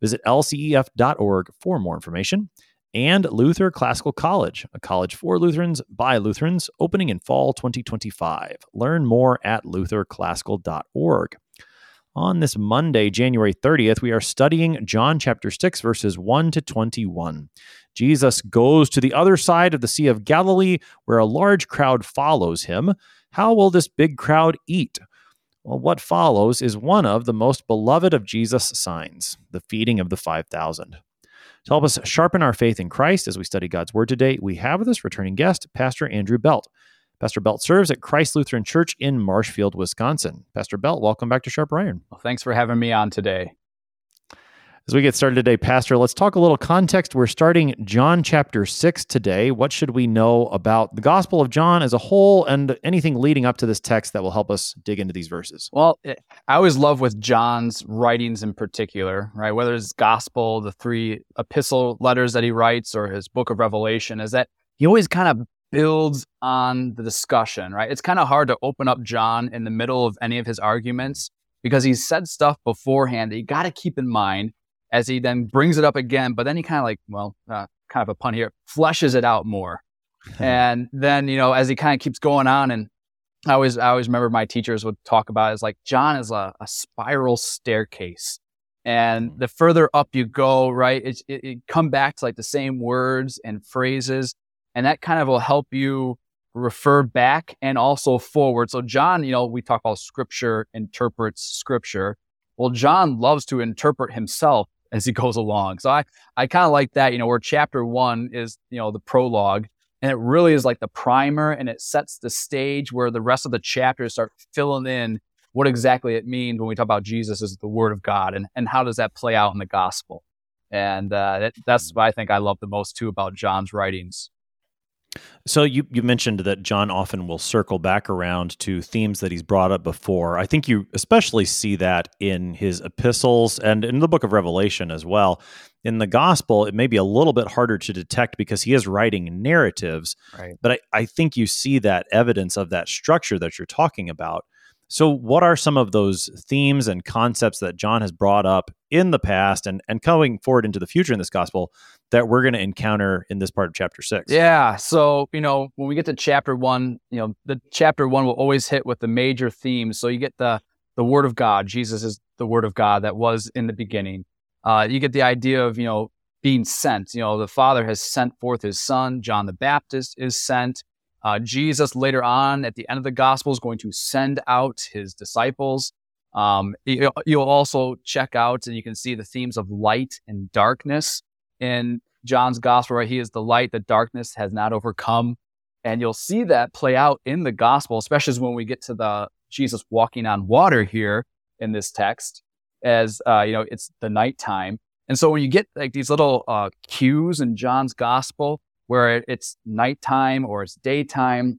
Visit lcef.org for more information. And Luther Classical College, a college for Lutherans by Lutherans, opening in fall 2025. Learn more at lutherclassical.org. On this Monday, January 30th, we are studying John chapter 6, verses 1 to 21. Jesus goes to the other side of the Sea of Galilee, where a large crowd follows him. How will this big crowd eat? Well, what follows is one of the most beloved of Jesus' signs, the feeding of the 5,000. To help us sharpen our faith in Christ as we study God's Word today, we have with us returning guest, Pastor Andrew Belt. Pastor Belt serves at Christ Lutheran Church in Marshfield, Wisconsin. Pastor Belt, welcome back to Sharp Iron. Well, thanks for having me on today. As we get started today, Pastor, let's talk a little context. We're starting John chapter 6 today. What should we know about the Gospel of John as a whole and anything leading up to this text that will help us dig into these verses? Well, it, I always love with John's writings in particular, right? Whether it's Gospel, the three epistle letters that he writes, or his book of Revelation, is that he always kind of builds on the discussion, right? It's kind of hard to open up John in the middle of any of his arguments because he's said stuff beforehand that you got to keep in mind as he then brings it up again, but then he kind of like, well, uh, kind of a pun here, fleshes it out more. and then, you know, as he kind of keeps going on and I always, I always remember my teachers would talk about is like John is a, a spiral staircase. And the further up you go, right, it, it, it come back to like the same words and phrases. And that kind of will help you refer back and also forward. So John, you know, we talk about scripture interprets scripture. Well, John loves to interpret himself as he goes along. So I, I kind of like that, you know, where chapter one is, you know, the prologue and it really is like the primer and it sets the stage where the rest of the chapters start filling in what exactly it means when we talk about Jesus as the word of God and, and how does that play out in the gospel. And uh, that, that's what I think I love the most too about John's writings. So you you mentioned that John often will circle back around to themes that he's brought up before. I think you especially see that in his epistles and in the book of Revelation as well. In the gospel, it may be a little bit harder to detect because he is writing narratives. Right. But I, I think you see that evidence of that structure that you're talking about. So, what are some of those themes and concepts that John has brought up in the past and, and going forward into the future in this gospel that we're going to encounter in this part of chapter six? Yeah. So, you know, when we get to chapter one, you know, the chapter one will always hit with the major themes. So, you get the the Word of God. Jesus is the Word of God that was in the beginning. Uh, you get the idea of, you know, being sent. You know, the Father has sent forth his Son. John the Baptist is sent. Uh, Jesus later on at the end of the gospel is going to send out his disciples. Um, you, will also check out and you can see the themes of light and darkness in John's gospel, right? He is the light that darkness has not overcome. And you'll see that play out in the gospel, especially when we get to the Jesus walking on water here in this text, as uh, you know, it's the nighttime. And so when you get like these little uh, cues in John's gospel, where it's nighttime or it's daytime.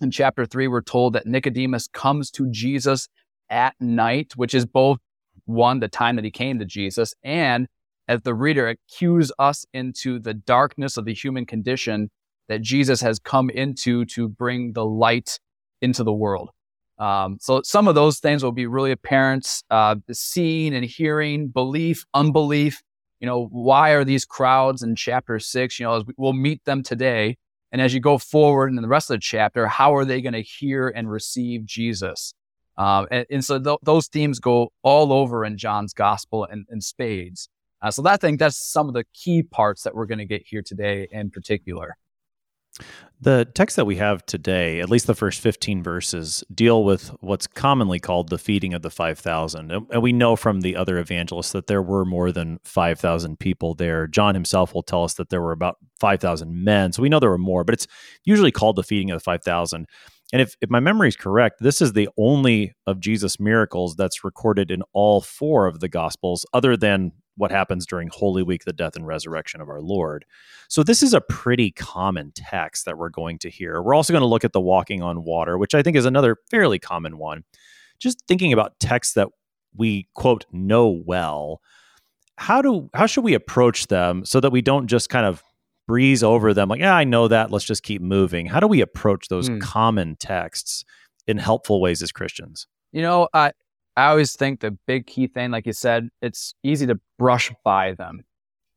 In chapter three, we're told that Nicodemus comes to Jesus at night, which is both one, the time that he came to Jesus, and as the reader, cues us into the darkness of the human condition that Jesus has come into to bring the light into the world. Um, so some of those things will be really apparent: uh, seeing and hearing, belief, unbelief, you know, why are these crowds in chapter six? You know, we'll meet them today. And as you go forward in the rest of the chapter, how are they going to hear and receive Jesus? Um, and, and, so th- those themes go all over in John's gospel and, in spades. Uh, so that, I think that's some of the key parts that we're going to get here today in particular. The text that we have today, at least the first 15 verses, deal with what's commonly called the feeding of the 5,000. And we know from the other evangelists that there were more than 5,000 people there. John himself will tell us that there were about 5,000 men. So we know there were more, but it's usually called the feeding of the 5,000. And if, if my memory is correct, this is the only of Jesus' miracles that's recorded in all four of the Gospels, other than what happens during Holy Week, the death and resurrection of our Lord. So this is a pretty common text that we're going to hear. We're also going to look at the walking on water, which I think is another fairly common one. Just thinking about texts that we quote know well, how do how should we approach them so that we don't just kind of breeze over them like, yeah, I know that, let's just keep moving. How do we approach those mm. common texts in helpful ways as Christians? You know, I I always think the big key thing, like you said, it's easy to brush by them.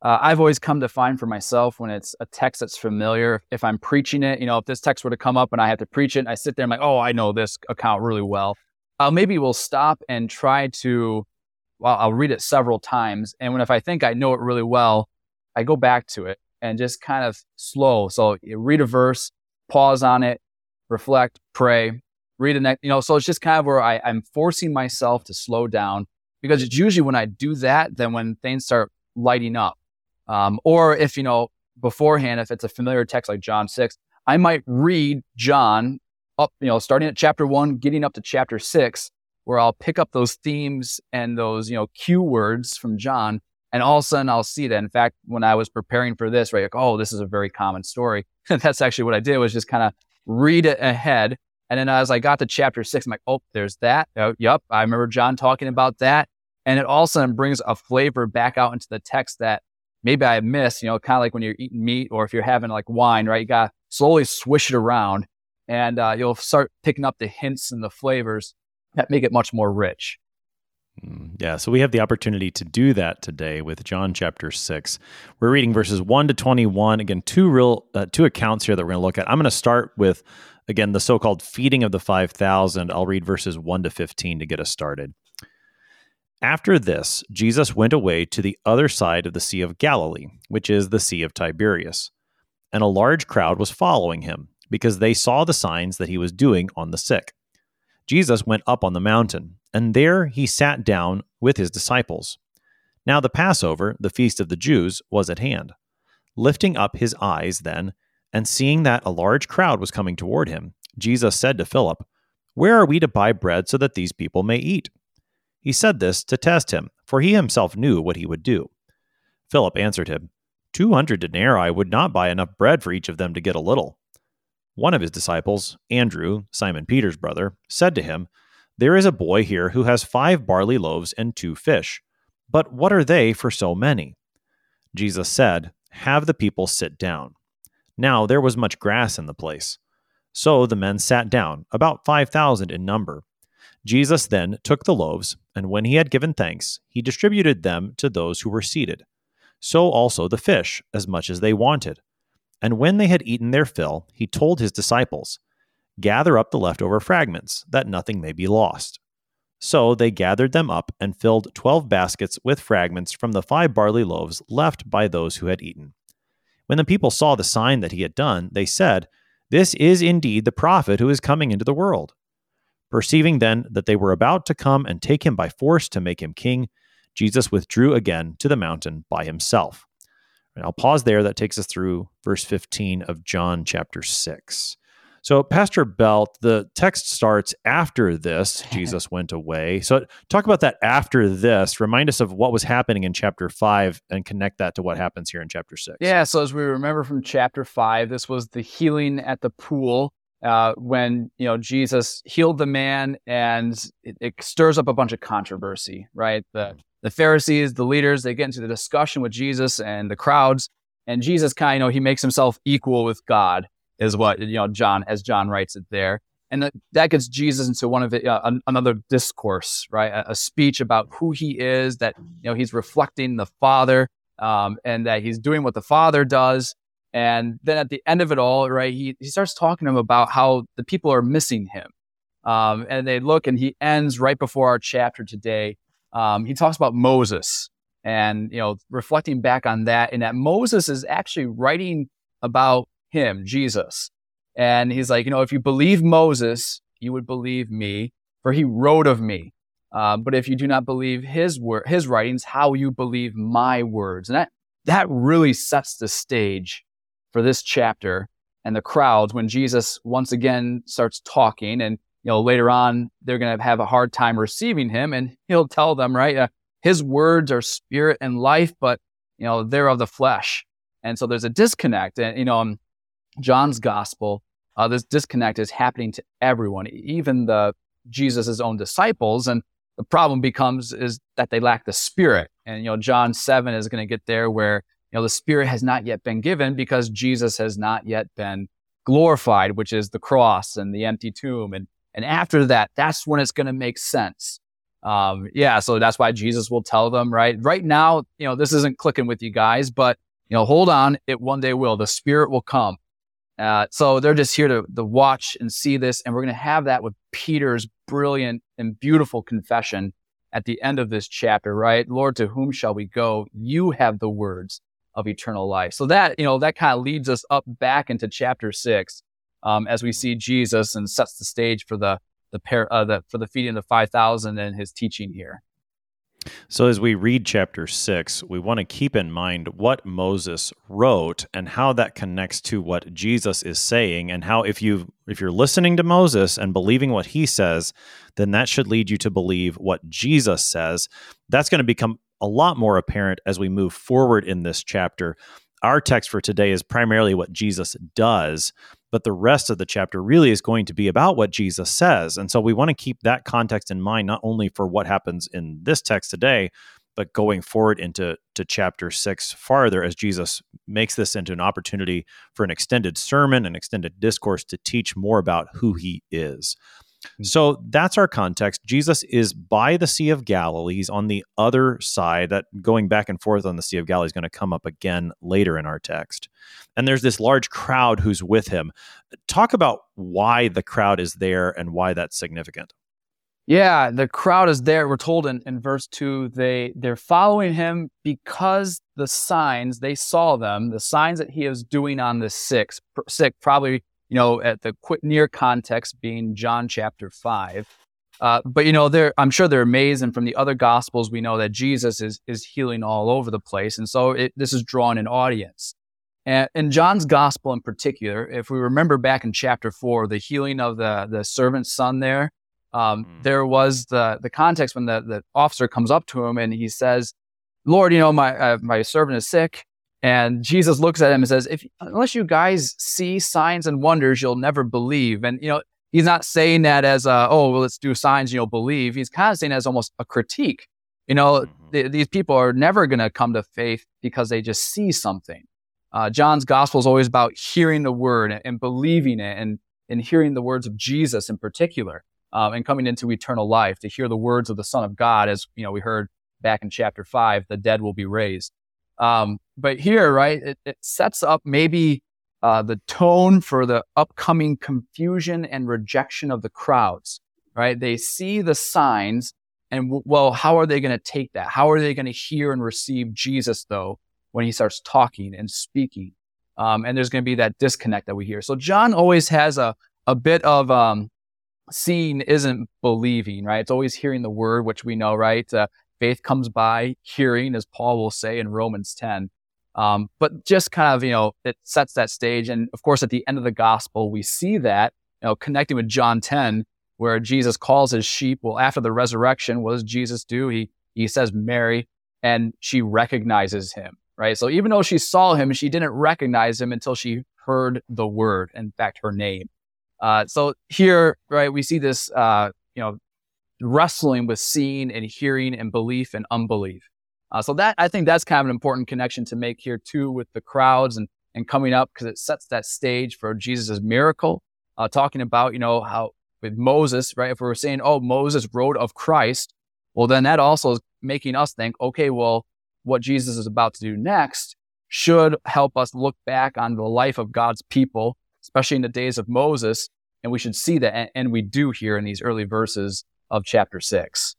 Uh, I've always come to find for myself when it's a text that's familiar, if I'm preaching it, you know, if this text were to come up and I have to preach it, I sit there and I'm like, oh, I know this account really well. Uh, maybe we'll stop and try to, well, I'll read it several times. And when if I think I know it really well, I go back to it and just kind of slow. So read a verse, pause on it, reflect, pray, read the next, you know, so it's just kind of where I, I'm forcing myself to slow down because it's usually when I do that, then when things start lighting up. Um, or if, you know, beforehand, if it's a familiar text like John 6, I might read John up, you know, starting at chapter one, getting up to chapter six, where I'll pick up those themes and those, you know, cue words from John. And all of a sudden I'll see that. In fact, when I was preparing for this, right, like, oh, this is a very common story. That's actually what I did was just kind of read it ahead and then as I got to chapter six, I'm like, oh, there's that. Oh, yep. I remember John talking about that. And it all of a sudden brings a flavor back out into the text that maybe I missed, you know, kind of like when you're eating meat or if you're having like wine, right? You got to slowly swish it around and uh, you'll start picking up the hints and the flavors that make it much more rich. Mm, yeah, so we have the opportunity to do that today with John chapter 6. We're reading verses 1 to 21. Again, two real uh, two accounts here that we're going to look at. I'm going to start with Again, the so called feeding of the 5,000. I'll read verses 1 to 15 to get us started. After this, Jesus went away to the other side of the Sea of Galilee, which is the Sea of Tiberias. And a large crowd was following him, because they saw the signs that he was doing on the sick. Jesus went up on the mountain, and there he sat down with his disciples. Now the Passover, the feast of the Jews, was at hand. Lifting up his eyes, then, and seeing that a large crowd was coming toward him, Jesus said to Philip, Where are we to buy bread so that these people may eat? He said this to test him, for he himself knew what he would do. Philip answered him, Two hundred denarii would not buy enough bread for each of them to get a little. One of his disciples, Andrew, Simon Peter's brother, said to him, There is a boy here who has five barley loaves and two fish. But what are they for so many? Jesus said, Have the people sit down. Now there was much grass in the place. So the men sat down, about five thousand in number. Jesus then took the loaves, and when he had given thanks, he distributed them to those who were seated. So also the fish, as much as they wanted. And when they had eaten their fill, he told his disciples, Gather up the leftover fragments, that nothing may be lost. So they gathered them up and filled twelve baskets with fragments from the five barley loaves left by those who had eaten. When the people saw the sign that he had done, they said, This is indeed the prophet who is coming into the world. Perceiving then that they were about to come and take him by force to make him king, Jesus withdrew again to the mountain by himself. And I'll pause there. That takes us through verse 15 of John chapter 6. So, Pastor Belt, the text starts after this, Jesus went away. So, talk about that after this. Remind us of what was happening in chapter five and connect that to what happens here in chapter six. Yeah. So, as we remember from chapter five, this was the healing at the pool. Uh, when you know Jesus healed the man, and it, it stirs up a bunch of controversy, right? The the Pharisees, the leaders, they get into the discussion with Jesus and the crowds, and Jesus kind of, you know, he makes himself equal with God is what you know John as John writes it there, and that, that gets Jesus into one of it, uh, another discourse, right? A, a, speech about who he is, that you know he's reflecting the Father, um, and that he's doing what the Father does. And then at the end of it all, right, he he starts talking to them about how the people are missing him, um, and they look, and he ends right before our chapter today. Um, he talks about Moses, and you know, reflecting back on that, and that Moses is actually writing about him, Jesus. And he's like, you know, if you believe Moses, you would believe me, for he wrote of me. Uh, but if you do not believe his word, his writings, how you believe my words? And that that really sets the stage for this chapter and the crowds when Jesus once again starts talking. And you know, later on, they're going to have a hard time receiving him, and he'll tell them, right, uh, his words are spirit and life, but you know, they're of the flesh. And so there's a disconnect. And you know, in John's gospel, uh, this disconnect is happening to everyone, even the Jesus' own disciples. And the problem becomes is that they lack the spirit. And you know, John 7 is going to get there where you know the spirit has not yet been given because Jesus has not yet been glorified, which is the cross and the empty tomb. And and after that, that's when it's going to make sense. Um, yeah, so that's why Jesus will tell them, right? Right now, you know, this isn't clicking with you guys, but you know, hold on, it one day will. The Spirit will come. Uh, so they're just here to, to watch and see this, and we're going to have that with Peter's brilliant and beautiful confession at the end of this chapter, right? Lord, to whom shall we go? You have the words of eternal life. So that you know that kind of leads us up back into chapter six, um, as we see Jesus and sets the stage for the the pair uh, the for the feeding of the five thousand and his teaching here. So, as we read chapter six, we want to keep in mind what Moses wrote and how that connects to what Jesus is saying, and how if you if you're listening to Moses and believing what he says, then that should lead you to believe what Jesus says. That's going to become a lot more apparent as we move forward in this chapter. Our text for today is primarily what Jesus does, but the rest of the chapter really is going to be about what Jesus says. And so we want to keep that context in mind, not only for what happens in this text today, but going forward into to chapter six farther as Jesus makes this into an opportunity for an extended sermon, an extended discourse to teach more about who he is. Hmm. So that's our context. Jesus is by the Sea of Galilee. He's on the other side. That going back and forth on the Sea of Galilee is going to come up again later in our text. And there's this large crowd who's with him. Talk about why the crowd is there and why that's significant. Yeah, the crowd is there. We're told in, in verse two, they they're following him because the signs they saw them, the signs that he was doing on the sick, sick probably you know, at the near context being John chapter five. Uh, but you know, they're I'm sure they're amazed, and from the other gospels, we know that Jesus is is healing all over the place, and so it, this is drawing an audience. And in John's gospel in particular, if we remember back in chapter four, the healing of the the servant's son there, um, mm. there was the the context when the the officer comes up to him and he says, "Lord, you know my uh, my servant is sick." And Jesus looks at him and says, if, unless you guys see signs and wonders, you'll never believe. And, you know, he's not saying that as a, oh, well, let's do signs and you'll believe. He's kind of saying as almost a critique. You know, mm-hmm. th- these people are never going to come to faith because they just see something. Uh, John's gospel is always about hearing the word and, and, believing it and, and hearing the words of Jesus in particular um, and coming into eternal life to hear the words of the Son of God, as, you know, we heard back in chapter five, the dead will be raised. Um, but here, right, it, it sets up maybe uh, the tone for the upcoming confusion and rejection of the crowds, right? They see the signs and w- well, how are they going to take that? How are they going to hear and receive Jesus though when he starts talking and speaking? Um, and there's going to be that disconnect that we hear. So John always has a, a bit of, um, seeing isn't believing, right? It's always hearing the word, which we know, right? Uh, Faith comes by hearing, as Paul will say in Romans 10. Um, but just kind of, you know, it sets that stage. And of course, at the end of the gospel, we see that, you know, connecting with John 10, where Jesus calls his sheep. Well, after the resurrection, what does Jesus do? He, he says, Mary, and she recognizes him, right? So even though she saw him, she didn't recognize him until she heard the word, in fact, her name. Uh, so here, right, we see this, uh, you know, wrestling with seeing and hearing and belief and unbelief. Uh, so that I think that's kind of an important connection to make here too with the crowds and and coming up because it sets that stage for Jesus' miracle. Uh, talking about you know how with Moses, right? If we were saying, oh, Moses wrote of Christ, well, then that also is making us think, okay, well, what Jesus is about to do next should help us look back on the life of God's people, especially in the days of Moses, and we should see that, and, and we do here in these early verses of chapter six.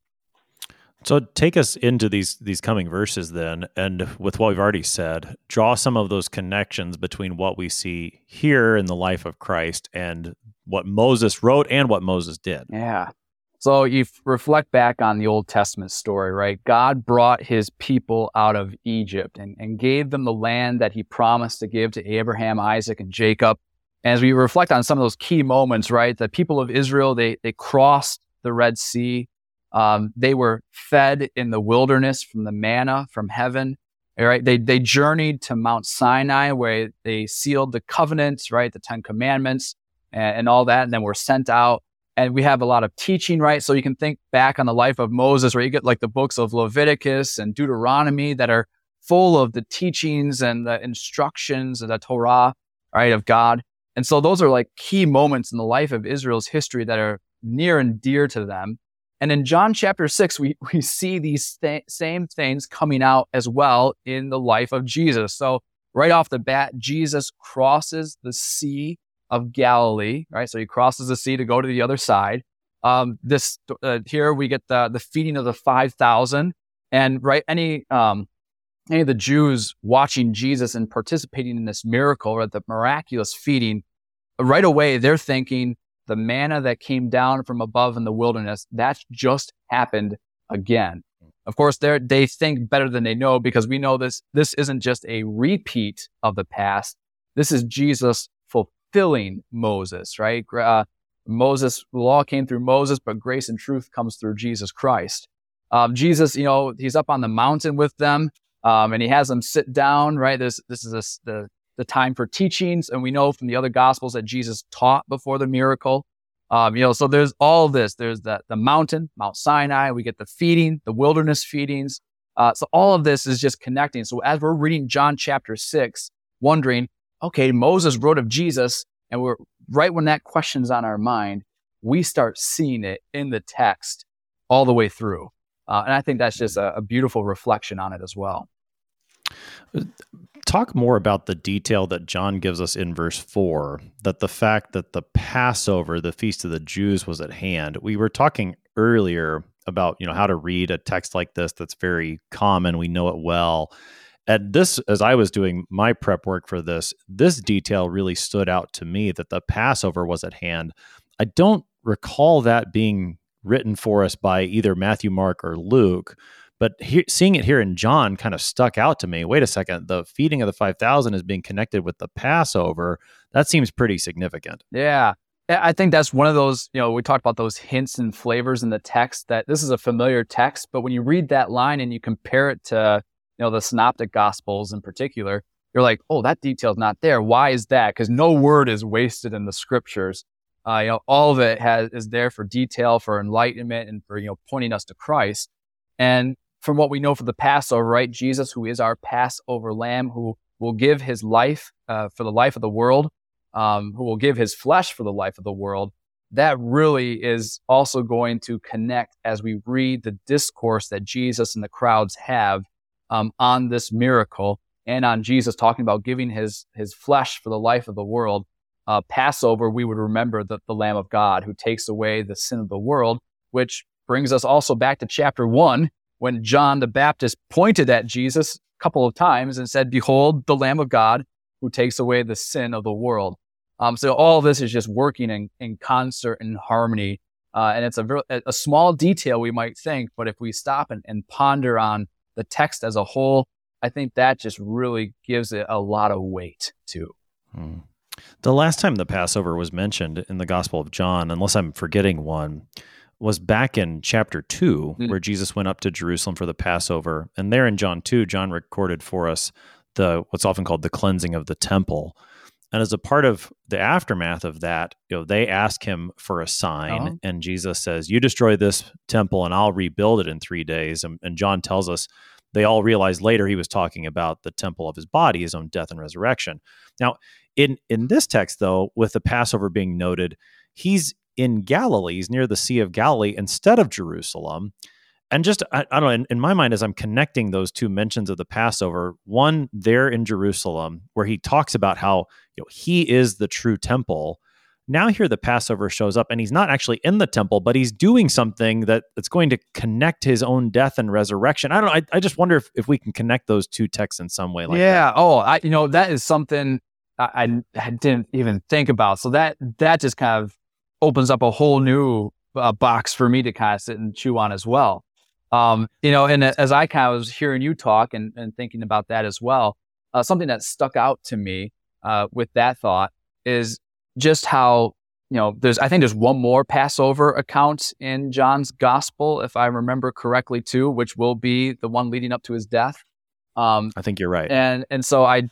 So take us into these these coming verses then, and with what we've already said, draw some of those connections between what we see here in the life of Christ and what Moses wrote and what Moses did. Yeah. So you reflect back on the Old Testament story, right? God brought his people out of Egypt and, and gave them the land that he promised to give to Abraham, Isaac, and Jacob. And as we reflect on some of those key moments, right? The people of Israel, they, they crossed the Red Sea. Um, they were fed in the wilderness from the manna from heaven. Right? They, they journeyed to Mount Sinai where they sealed the covenants, right? The 10 commandments and, and all that. And then were sent out. And we have a lot of teaching, right? So you can think back on the life of Moses where you get like the books of Leviticus and Deuteronomy that are full of the teachings and the instructions of the Torah, right? Of God. And so those are like key moments in the life of Israel's history that are near and dear to them. And in John chapter six, we, we see these th- same things coming out as well in the life of Jesus. So right off the bat, Jesus crosses the Sea of Galilee, right? So he crosses the sea to go to the other side. Um, this uh, here we get the the feeding of the five thousand, and right any um, any of the Jews watching Jesus and participating in this miracle or the miraculous feeding, right away they're thinking the manna that came down from above in the wilderness, that's just happened again. Of course, they think better than they know because we know this, this isn't just a repeat of the past. This is Jesus fulfilling Moses, right? Uh, Moses, law came through Moses, but grace and truth comes through Jesus Christ. Um, Jesus, you know, he's up on the mountain with them, um, and he has them sit down, right? This, this is a, the the time for teachings. And we know from the other gospels that Jesus taught before the miracle. Um, you know, so there's all this. There's the, the mountain, Mount Sinai. We get the feeding, the wilderness feedings. Uh, so all of this is just connecting. So as we're reading John chapter six, wondering, okay, Moses wrote of Jesus, and we're right when that question's on our mind, we start seeing it in the text all the way through. Uh, and I think that's just a, a beautiful reflection on it as well. Talk more about the detail that John gives us in verse 4 that the fact that the Passover, the feast of the Jews, was at hand. We were talking earlier about you know how to read a text like this that's very common. We know it well. And this as i was doing my prep work for this this detail really stood out to me that the passover was at hand. I don't recall that being written for us by either matthew mark or luke but he, seeing it here in John kind of stuck out to me. Wait a second, the feeding of the 5,000 is being connected with the Passover. That seems pretty significant. Yeah. I think that's one of those, you know, we talked about those hints and flavors in the text that this is a familiar text, but when you read that line and you compare it to, you know, the synoptic gospels in particular, you're like, oh, that detail's not there. Why is that? Because no word is wasted in the scriptures. Uh, you know, all of it has is there for detail, for enlightenment, and for you know pointing us to Christ. And from what we know for the Passover, right? Jesus, who is our Passover lamb, who will give his life uh, for the life of the world, um, who will give his flesh for the life of the world. That really is also going to connect as we read the discourse that Jesus and the crowds have um, on this miracle and on Jesus talking about giving his, his flesh for the life of the world. Uh, Passover, we would remember the, the Lamb of God who takes away the sin of the world, which brings us also back to chapter one, when John the Baptist pointed at Jesus a couple of times and said, Behold, the Lamb of God who takes away the sin of the world. Um, so all this is just working in, in concert and harmony. Uh, and it's a, a small detail we might think, but if we stop and, and ponder on the text as a whole, I think that just really gives it a lot of weight too. Hmm. The last time the Passover was mentioned in the Gospel of John, unless I'm forgetting one, was back in chapter 2 mm. where Jesus went up to Jerusalem for the Passover and there in John 2 John recorded for us the what's often called the cleansing of the temple and as a part of the aftermath of that you know they ask him for a sign uh-huh. and Jesus says you destroy this temple and I'll rebuild it in 3 days and, and John tells us they all realized later he was talking about the temple of his body his own death and resurrection now in in this text though with the Passover being noted he's in Galilee, he's near the Sea of Galilee instead of Jerusalem. And just, I, I don't know, in, in, my mind, as I'm connecting those two mentions of the Passover, one there in Jerusalem, where he talks about how you know, he is the true temple. Now, here the Passover shows up, and he's not actually in the temple, but he's doing something that, that's going to connect his own death and resurrection. I don't know. I, I just wonder if, if we can connect those two texts in some way like yeah. That. Oh, I, you know, that is something I, I didn't even think about. So that that just kind of opens up a whole new uh, box for me to kind of sit and chew on as well. Um, you know, and as I kind of was hearing you talk and, and thinking about that as well, uh, something that stuck out to me uh, with that thought is just how you know, there's I think there's one more Passover account in John's gospel, if I remember correctly, too, which will be the one leading up to his death. Um, I think you're right. And and so I,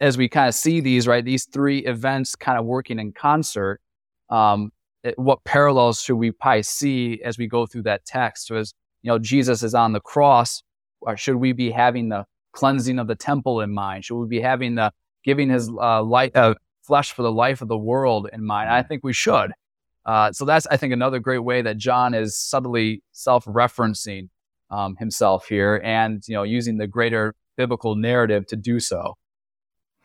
as we kind of see these right, these three events kind of working in concert. Um, what parallels should we probably see as we go through that text? Was you know Jesus is on the cross, or should we be having the cleansing of the temple in mind? Should we be having the giving his uh, light, uh, flesh for the life of the world in mind? I think we should. Uh, so that's, I think, another great way that John is subtly self-referencing um, himself here, and you know, using the greater biblical narrative to do so.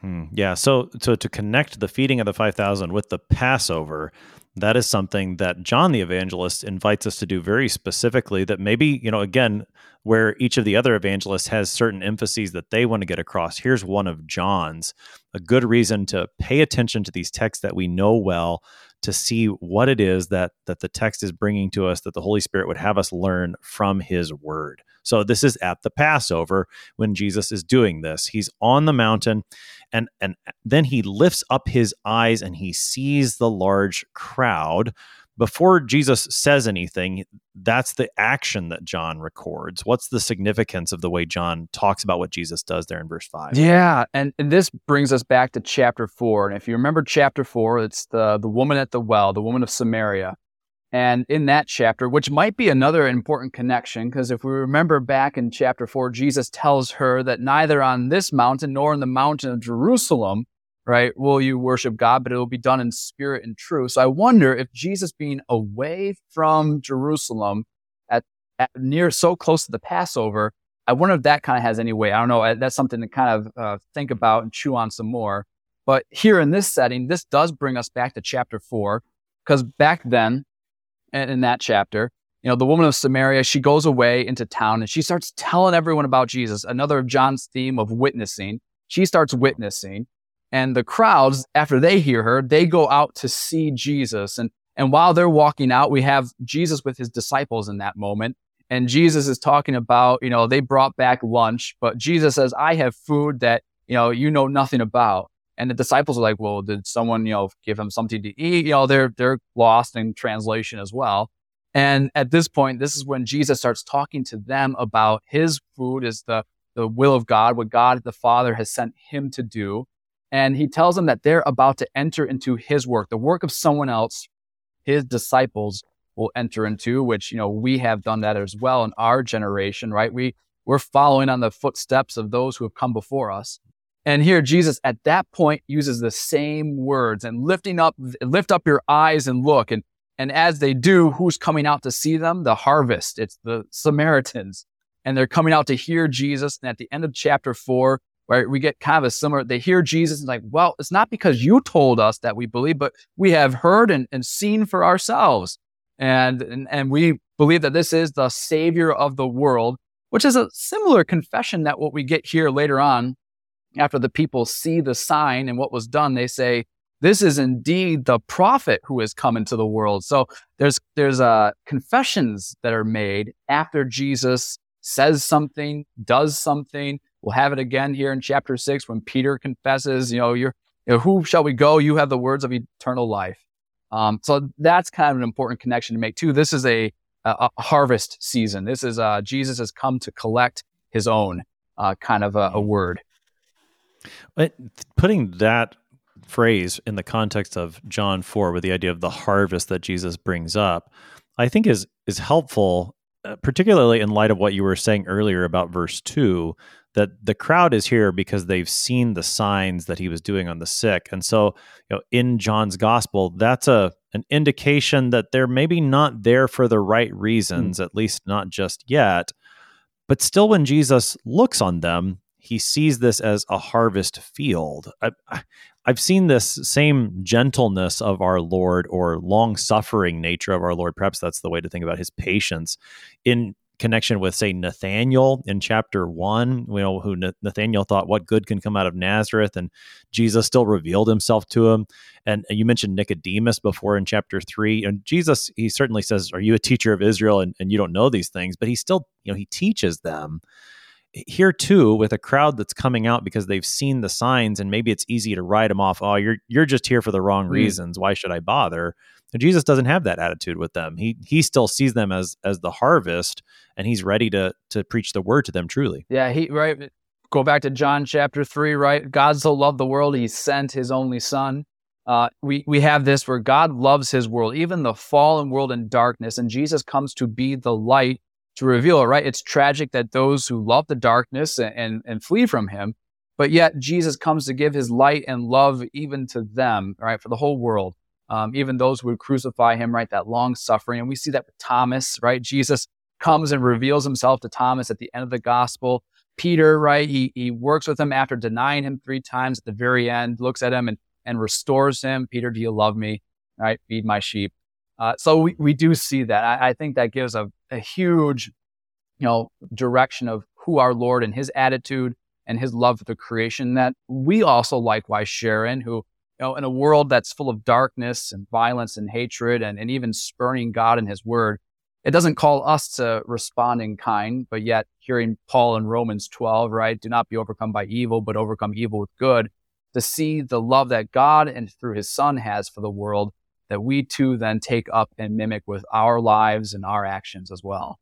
Hmm. Yeah. So, so to connect the feeding of the five thousand with the Passover, that is something that John the evangelist invites us to do very specifically that maybe, you know, again, where each of the other evangelists has certain emphases that they want to get across. Here's one of John's. A good reason to pay attention to these texts that we know well to see what it is that that the text is bringing to us that the Holy Spirit would have us learn from his word. So this is at the Passover when Jesus is doing this. He's on the mountain and and then he lifts up his eyes and he sees the large crowd before Jesus says anything, that's the action that John records. What's the significance of the way John talks about what Jesus does there in verse 5? Yeah, and, and this brings us back to chapter 4. And if you remember chapter 4, it's the the woman at the well, the woman of Samaria. And in that chapter, which might be another important connection, because if we remember back in chapter 4, Jesus tells her that neither on this mountain nor in the mountain of Jerusalem, right, will you worship God, but it will be done in spirit and truth. So I wonder if Jesus being away from Jerusalem at, at near so close to the Passover, I wonder if that kind of has any way. I don't know. That's something to kind of uh, think about and chew on some more. But here in this setting, this does bring us back to chapter 4, because back then, and in that chapter, you know, the woman of Samaria, she goes away into town and she starts telling everyone about Jesus. Another of John's theme of witnessing. She starts witnessing. And the crowds, after they hear her, they go out to see Jesus. And, and while they're walking out, we have Jesus with his disciples in that moment. And Jesus is talking about, you know, they brought back lunch, but Jesus says, I have food that, you know, you know nothing about. And the disciples are like, well, did someone, you know, give him something to eat? You know, they're, they're lost in translation as well. And at this point, this is when Jesus starts talking to them about his food is the, the will of God, what God the Father has sent him to do. And he tells them that they're about to enter into his work, the work of someone else, his disciples will enter into, which, you know, we have done that as well in our generation, right? We, we're following on the footsteps of those who have come before us. And here Jesus at that point uses the same words and lifting up, lift up your eyes and look. And, and as they do, who's coming out to see them? The harvest. It's the Samaritans. And they're coming out to hear Jesus. And at the end of chapter four, right, we get kind of a similar, they hear Jesus and like, well, it's not because you told us that we believe, but we have heard and, and seen for ourselves. And, and, and we believe that this is the savior of the world, which is a similar confession that what we get here later on after the people see the sign and what was done, they say, this is indeed the prophet who has come into the world. So there's there's uh, confessions that are made after Jesus says something, does something. We'll have it again here in chapter six when Peter confesses, you know, you're, you know, who shall we go? You have the words of eternal life. Um, so that's kind of an important connection to make too. This is a, a, harvest season. This is uh, Jesus has come to collect his own uh, kind of a, a word. But putting that phrase in the context of John 4 with the idea of the harvest that Jesus brings up, I think is is helpful uh, particularly in light of what you were saying earlier about verse 2 that the crowd is here because they've seen the signs that he was doing on the sick. And so, you know, in John's gospel, that's a an indication that they're maybe not there for the right reasons, mm. at least not just yet. But still when Jesus looks on them, he sees this as a harvest field. I, have seen this same gentleness of our Lord or long suffering nature of our Lord. Perhaps that's the way to think about his patience in connection with, say, Nathaniel in chapter one. You know, who Nathaniel thought, "What good can come out of Nazareth?" And Jesus still revealed himself to him. And you mentioned Nicodemus before in chapter three. And Jesus, he certainly says, "Are you a teacher of Israel and, and you don't know these things?" But he still, you know, he teaches them here too, with a crowd that's coming out because they've seen the signs, and maybe it's easy to write them off. Oh, you're you're just here for the wrong mm. reasons. Why should I bother? And Jesus doesn't have that attitude with them. He he still sees them as as the harvest, and he's ready to to preach the word to them truly. Yeah, he right. Go back to John chapter three, right? God so loved the world, he sent his only son. Uh, we we have this where God loves his world, even the fallen world in darkness, and Jesus comes to be the light to reveal it, right? It's tragic that those who love the darkness and, and, and flee from him, but yet Jesus comes to give his light and love even to them, right? For the whole world um, even those who would crucify him, right? That long suffering. And we see that with Thomas, right? Jesus comes and reveals himself to Thomas at the end of the gospel. Peter, right? He, he works with him after denying him three times at the very end, looks at him and, and restores him. Peter, do you love me? Right? Feed my sheep. Uh, so we, we do see that. I, I think that gives a, a huge, you know, direction of who our Lord and his attitude and his love for the creation that we also likewise share in, who you know, in a world that's full of darkness and violence and hatred and, and even spurning God and his word, it doesn't call us to respond in kind, but yet hearing Paul in Romans 12, right? Do not be overcome by evil, but overcome evil with good. To see the love that God and through his son has for the world that we too then take up and mimic with our lives and our actions as well.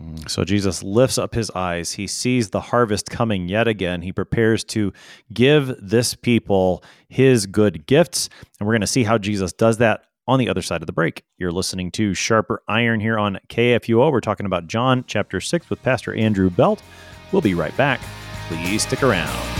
Mm, so Jesus lifts up his eyes. He sees the harvest coming yet again. He prepares to give this people his good gifts. And we're going to see how Jesus does that on the other side of the break. You're listening to Sharper Iron here on KFUO. We're talking about John chapter 6 with Pastor Andrew Belt. We'll be right back. Please stick around.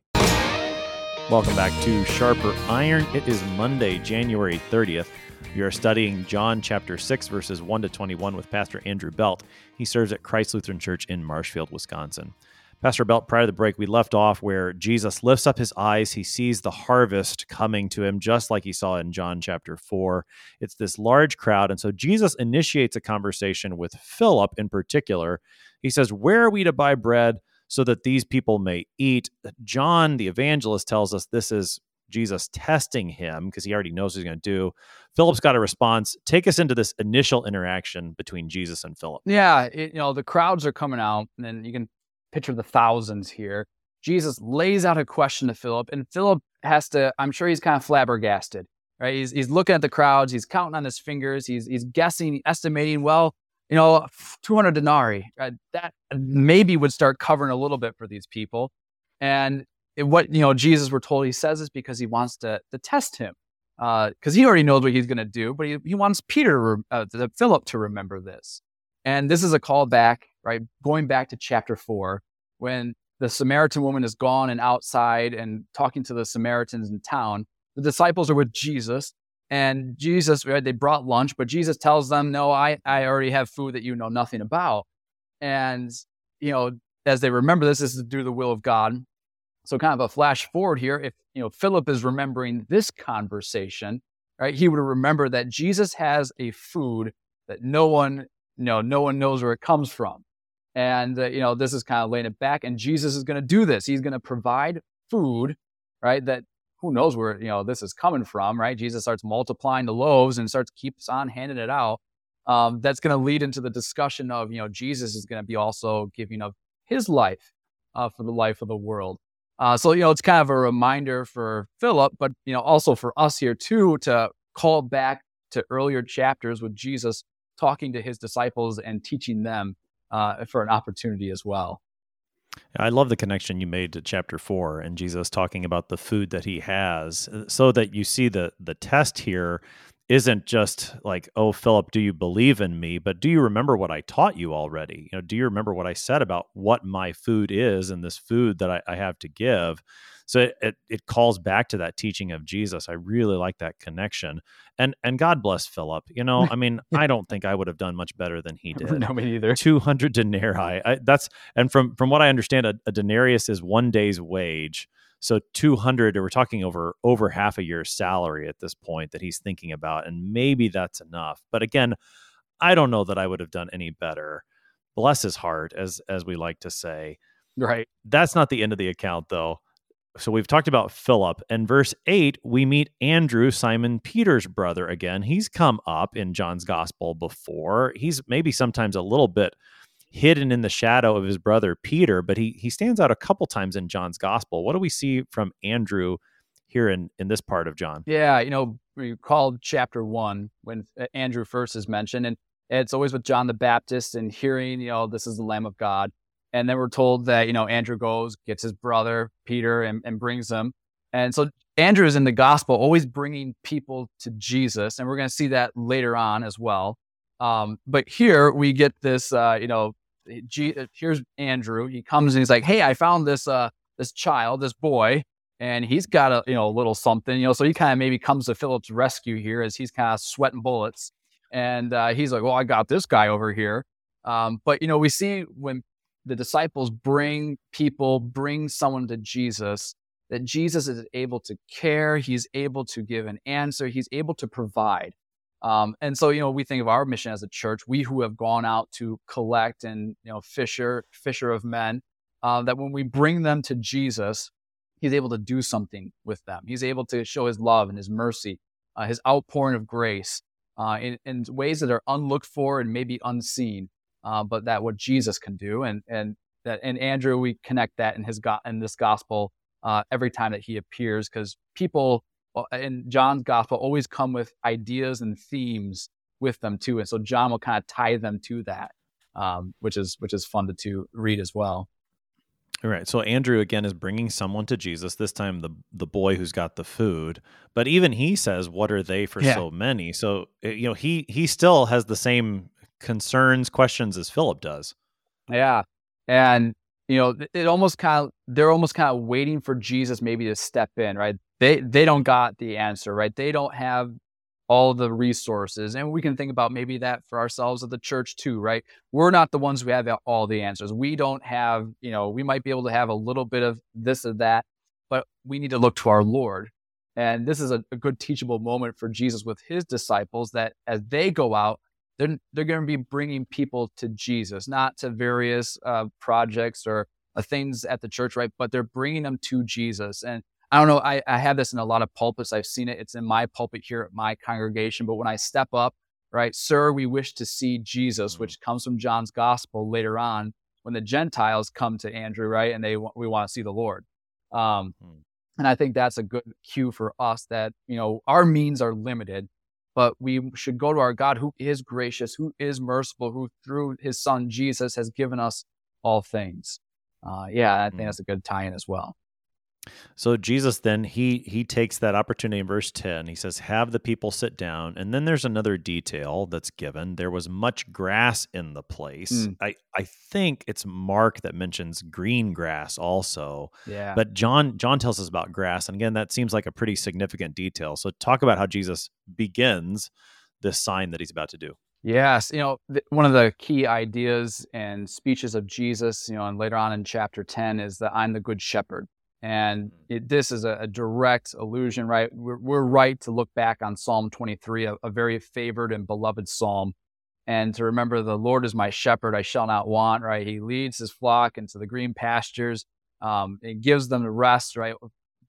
Welcome back to Sharper Iron. It is Monday, January 30th. We are studying John chapter 6, verses 1 to 21 with Pastor Andrew Belt. He serves at Christ Lutheran Church in Marshfield, Wisconsin. Pastor Belt, prior to the break, we left off where Jesus lifts up his eyes. He sees the harvest coming to him, just like he saw in John chapter 4. It's this large crowd. And so Jesus initiates a conversation with Philip in particular. He says, Where are we to buy bread? So that these people may eat. John, the evangelist, tells us this is Jesus testing him because he already knows what he's going to do. Philip's got a response. Take us into this initial interaction between Jesus and Philip. Yeah, it, you know, the crowds are coming out, and you can picture the thousands here. Jesus lays out a question to Philip, and Philip has to, I'm sure he's kind of flabbergasted, right? He's, he's looking at the crowds, he's counting on his fingers, he's, he's guessing, estimating, well, you know, 200 denarii, uh, that maybe would start covering a little bit for these people. And it, what, you know, Jesus, we're told he says is because he wants to, to test him. Because uh, he already knows what he's going to do, but he, he wants Peter, uh, Philip to remember this. And this is a call back, right? Going back to chapter four, when the Samaritan woman is gone and outside and talking to the Samaritans in town. The disciples are with Jesus and Jesus, right, they brought lunch, but Jesus tells them, No, I, I already have food that you know nothing about. And, you know, as they remember this, this is to do the will of God. So, kind of a flash forward here, if, you know, Philip is remembering this conversation, right, he would remember that Jesus has a food that no one, you know, no one knows where it comes from. And, uh, you know, this is kind of laying it back. And Jesus is going to do this. He's going to provide food, right, that who knows where you know this is coming from, right? Jesus starts multiplying the loaves and starts keeps on handing it out. Um, that's going to lead into the discussion of you know Jesus is going to be also giving up his life uh, for the life of the world. Uh, so, you know, it's kind of a reminder for Philip, but, you know, also for us here too, to call back to earlier chapters with Jesus talking to his disciples and teaching them uh, for an opportunity as well. I love the connection you made to chapter four and Jesus talking about the food that he has, uh, so that you see the the test here isn't just like, oh, Philip, do you believe in me? But do you remember what I taught you already? You know, do you remember what I said about what my food is and this food that I, I have to give? So it, it, it calls back to that teaching of Jesus. I really like that connection. And and God bless Philip. You know, I mean, I don't think I would have done much better than he did. no, me neither. Two hundred denarii. I, that's and from from what I understand, a, a denarius is one day's wage. So 200, we're talking over over half a year's salary at this point that he's thinking about, and maybe that's enough. But again, I don't know that I would have done any better. Bless his heart, as as we like to say. Right. That's not the end of the account, though. So we've talked about Philip. In verse 8, we meet Andrew, Simon Peter's brother again. He's come up in John's gospel before. He's maybe sometimes a little bit hidden in the shadow of his brother Peter, but he he stands out a couple times in John's gospel. What do we see from Andrew here in in this part of John? Yeah, you know, we called chapter one when uh, Andrew first is mentioned, and it's always with John the Baptist and hearing, you know, this is the Lamb of God. And then we're told that, you know, Andrew goes, gets his brother Peter and, and brings them. And so Andrew is in the gospel, always bringing people to Jesus. And we're going to see that later on as well. Um, but here we get this, uh, you know, G- uh, here's Andrew. He comes and he's like, "Hey, I found this uh this child, this boy, and he's got a you know a little something, you know." So he kind of maybe comes to Philip's rescue here as he's kind of sweating bullets, and uh, he's like, "Well, I got this guy over here." Um, but you know, we see when the disciples bring people, bring someone to Jesus, that Jesus is able to care, he's able to give an answer, he's able to provide. Um, and so, you know, we think of our mission as a church, we who have gone out to collect and, you know, fisher, fisher of men, uh, that when we bring them to Jesus, he's able to do something with them. He's able to show his love and his mercy, uh, his outpouring of grace uh, in, in, ways that are unlooked for and maybe unseen, uh, but that what Jesus can do. And, and that, and Andrew, we connect that in his, go- in this gospel uh, every time that he appears because people in John's gospel always come with ideas and themes with them too, and so John will kind of tie them to that, um, which is which is fun to, to read as well. All right. So Andrew again is bringing someone to Jesus. This time, the the boy who's got the food. But even he says, "What are they for yeah. so many?" So eh, you know, he he still has the same concerns, questions as Philip does. Yeah, and you know, it almost kind of they're almost kind of waiting for Jesus maybe to step in, right? they they don't got the answer, right? They don't have all the resources. And we can think about maybe that for ourselves at the church too, right? We're not the ones who have all the answers. We don't have, you know, we might be able to have a little bit of this or that, but we need to look to our Lord. And this is a, a good teachable moment for Jesus with his disciples that as they go out, they're, they're going to be bringing people to Jesus, not to various uh, projects or uh, things at the church, right? But they're bringing them to Jesus. And I don't know. I, I have this in a lot of pulpits. I've seen it. It's in my pulpit here at my congregation. But when I step up, right, sir, we wish to see Jesus, mm-hmm. which comes from John's gospel later on when the Gentiles come to Andrew, right, and they we want to see the Lord. Um, mm-hmm. And I think that's a good cue for us that you know our means are limited, but we should go to our God who is gracious, who is merciful, who through His Son Jesus has given us all things. Uh, yeah, I think mm-hmm. that's a good tie-in as well. So Jesus then he he takes that opportunity in verse 10. He says, "Have the people sit down." And then there's another detail that's given. There was much grass in the place. Mm. I I think it's Mark that mentions green grass also. Yeah. But John John tells us about grass, and again, that seems like a pretty significant detail. So talk about how Jesus begins this sign that he's about to do. Yes, you know, th- one of the key ideas and speeches of Jesus, you know, and later on in chapter 10 is that I'm the good shepherd. And mm-hmm. it, this is a, a, direct allusion, right? We're, we're, right to look back on Psalm 23, a, a, very favored and beloved psalm, and to remember the Lord is my shepherd, I shall not want, right? He leads his flock into the green pastures. Um, it gives them the rest, right?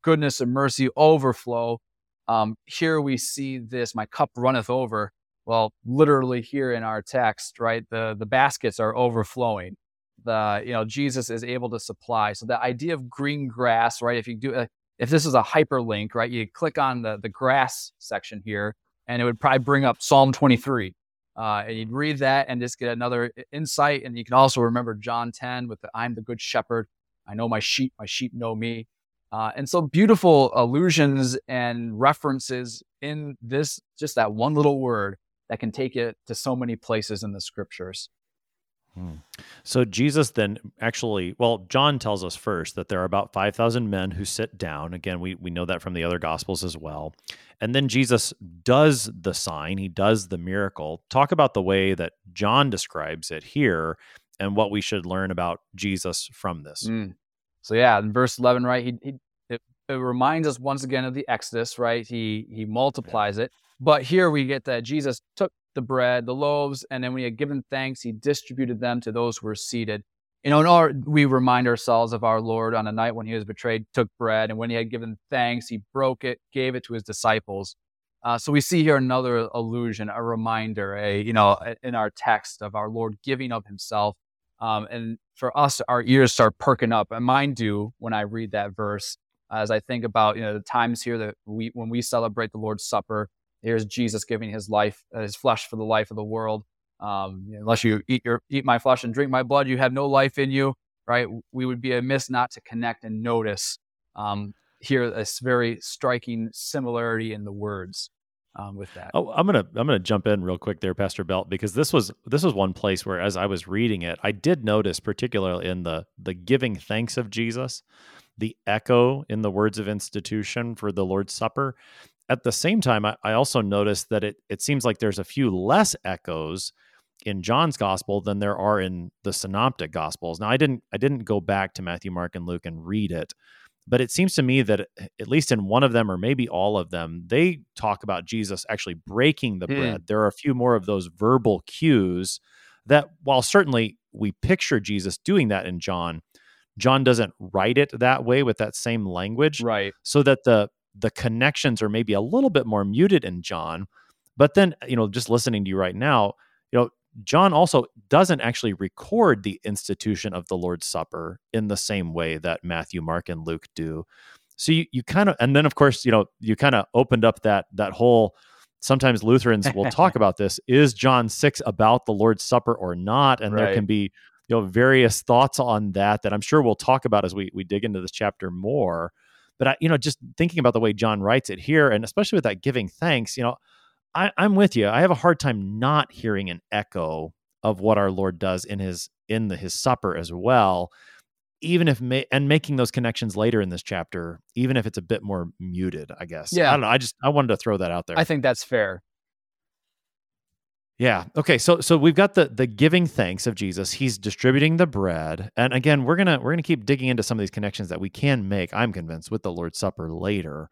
Goodness and mercy overflow. Um, here we see this, my cup runneth over. Well, literally here in our text, right? The, the baskets are overflowing. The you know Jesus is able to supply. So the idea of green grass, right? If you do if this is a hyperlink, right, you click on the the grass section here, and it would probably bring up Psalm 23. Uh, and you'd read that and just get another insight. And you can also remember John 10 with the I'm the good shepherd. I know my sheep, my sheep know me. Uh, and so beautiful allusions and references in this, just that one little word that can take it to so many places in the scriptures. Hmm. So Jesus then actually, well, John tells us first that there are about 5,000 men who sit down. Again, we, we know that from the other gospels as well. And then Jesus does the sign, he does the miracle. Talk about the way that John describes it here and what we should learn about Jesus from this. Mm. So yeah, in verse 11, right, he, he it, it, reminds us once again of the Exodus, right? He he multiplies yeah. it. But here we get that Jesus took the bread, the loaves, and then when he had given thanks, he distributed them to those who were seated. You know, in our, we remind ourselves of our Lord on the night when he was betrayed, took bread, and when he had given thanks, he broke it, gave it to his disciples. Uh, so we see here another allusion, a reminder, a you know, in our text of our Lord giving of Himself. Um, and for us, our ears start perking up, and mine do when I read that verse. As I think about you know the times here that we when we celebrate the Lord's Supper, Here's Jesus giving his life, uh, his flesh for the life of the world. Um, unless you eat your eat my flesh and drink my blood, you have no life in you. Right? We would be amiss not to connect and notice um, here this very striking similarity in the words. Um, with that. Oh, I'm gonna I'm gonna jump in real quick there, Pastor Belt, because this was this was one place where, as I was reading it, I did notice, particularly in the the giving thanks of Jesus, the echo in the words of institution for the Lord's Supper at the same time, I, I also noticed that it it seems like there's a few less echoes in John's gospel than there are in the synoptic gospels. Now I didn't I didn't go back to Matthew, Mark and Luke and read it, but it seems to me that at least in one of them or maybe all of them, they talk about Jesus actually breaking the mm. bread. There are a few more of those verbal cues that while certainly we picture Jesus doing that in John, John doesn't write it that way with that same language. Right. So that the the connections are maybe a little bit more muted in John. But then, you know, just listening to you right now, you know, John also doesn't actually record the institution of the Lord's Supper in the same way that Matthew, Mark, and Luke do. So you, you kind of, and then of course, you know, you kind of opened up that that whole. Sometimes Lutherans will talk about this: is John six about the Lord's Supper or not? And right. there can be, you know, various thoughts on that that I'm sure we'll talk about as we we dig into this chapter more. But I, you know, just thinking about the way John writes it here, and especially with that giving thanks, you know, I, I'm with you. I have a hard time not hearing an echo of what our Lord does in his in the his supper as well even if ma- and making those connections later in this chapter even if it's a bit more muted i guess. Yeah. i don't know. I just i wanted to throw that out there. I think that's fair yeah. Okay. So so we've got the the giving thanks of Jesus. He's distributing the bread. And again, we're gonna we're gonna keep digging into some of these connections that we can make, I'm convinced, with the Lord's Supper later.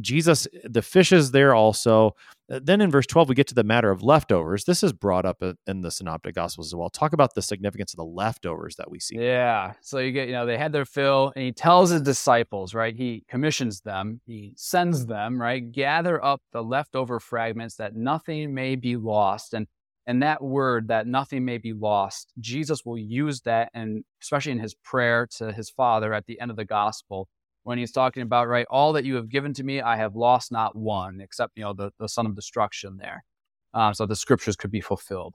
Jesus, the fish is there also. Uh, then in verse 12, we get to the matter of leftovers. This is brought up in the Synoptic Gospels as well. Talk about the significance of the leftovers that we see. Yeah. So you get, you know, they had their fill, and he tells his disciples, right? He commissions them, he sends them, right? Gather up the leftover fragments that nothing may be lost. And and that word that nothing may be lost, Jesus will use that, and especially in his prayer to his Father at the end of the gospel when he's talking about, right, all that you have given to me, I have lost not one, except, you know, the, the son of destruction there. Um, so the scriptures could be fulfilled.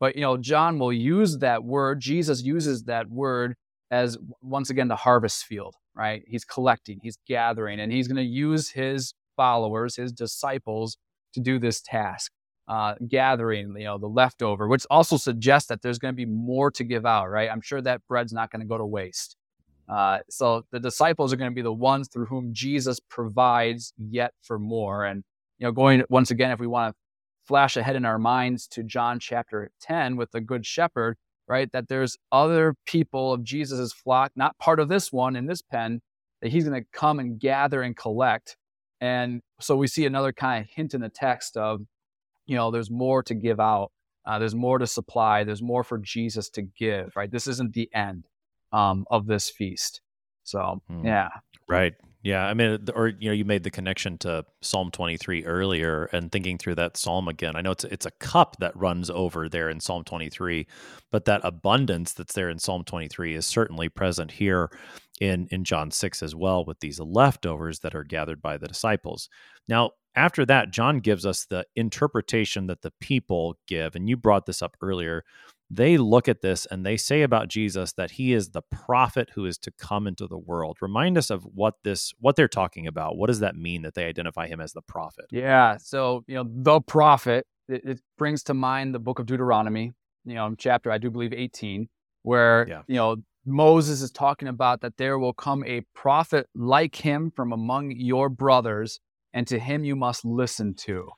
But, you know, John will use that word, Jesus uses that word as, once again, the harvest field, right? He's collecting, he's gathering, and he's going to use his followers, his disciples, to do this task. Uh, gathering, you know, the leftover, which also suggests that there's going to be more to give out, right? I'm sure that bread's not going to go to waste. Uh, so the disciples are going to be the ones through whom Jesus provides yet for more. And, you know, going once again, if we want to flash ahead in our minds to John chapter 10 with the good shepherd, right? That there's other people of Jesus's flock, not part of this one in this pen, that he's going to come and gather and collect. And so we see another kind of hint in the text of, you know, there's more to give out. Uh, there's more to supply. There's more for Jesus to give, right? This isn't the end um, of this feast. So, hmm. yeah. Right. Yeah, I mean, or you know, you made the connection to Psalm 23 earlier, and thinking through that psalm again. I know it's it's a cup that runs over there in Psalm 23, but that abundance that's there in Psalm 23 is certainly present here in in John 6 as well, with these leftovers that are gathered by the disciples. Now, after that, John gives us the interpretation that the people give, and you brought this up earlier they look at this and they say about Jesus that he is the prophet who is to come into the world. Remind us of what this what they're talking about. What does that mean that they identify him as the prophet? Yeah, so you know the prophet it, it brings to mind the book of Deuteronomy, you know, chapter I do believe 18, where yeah. you know Moses is talking about that there will come a prophet like him from among your brothers, and to him you must listen to.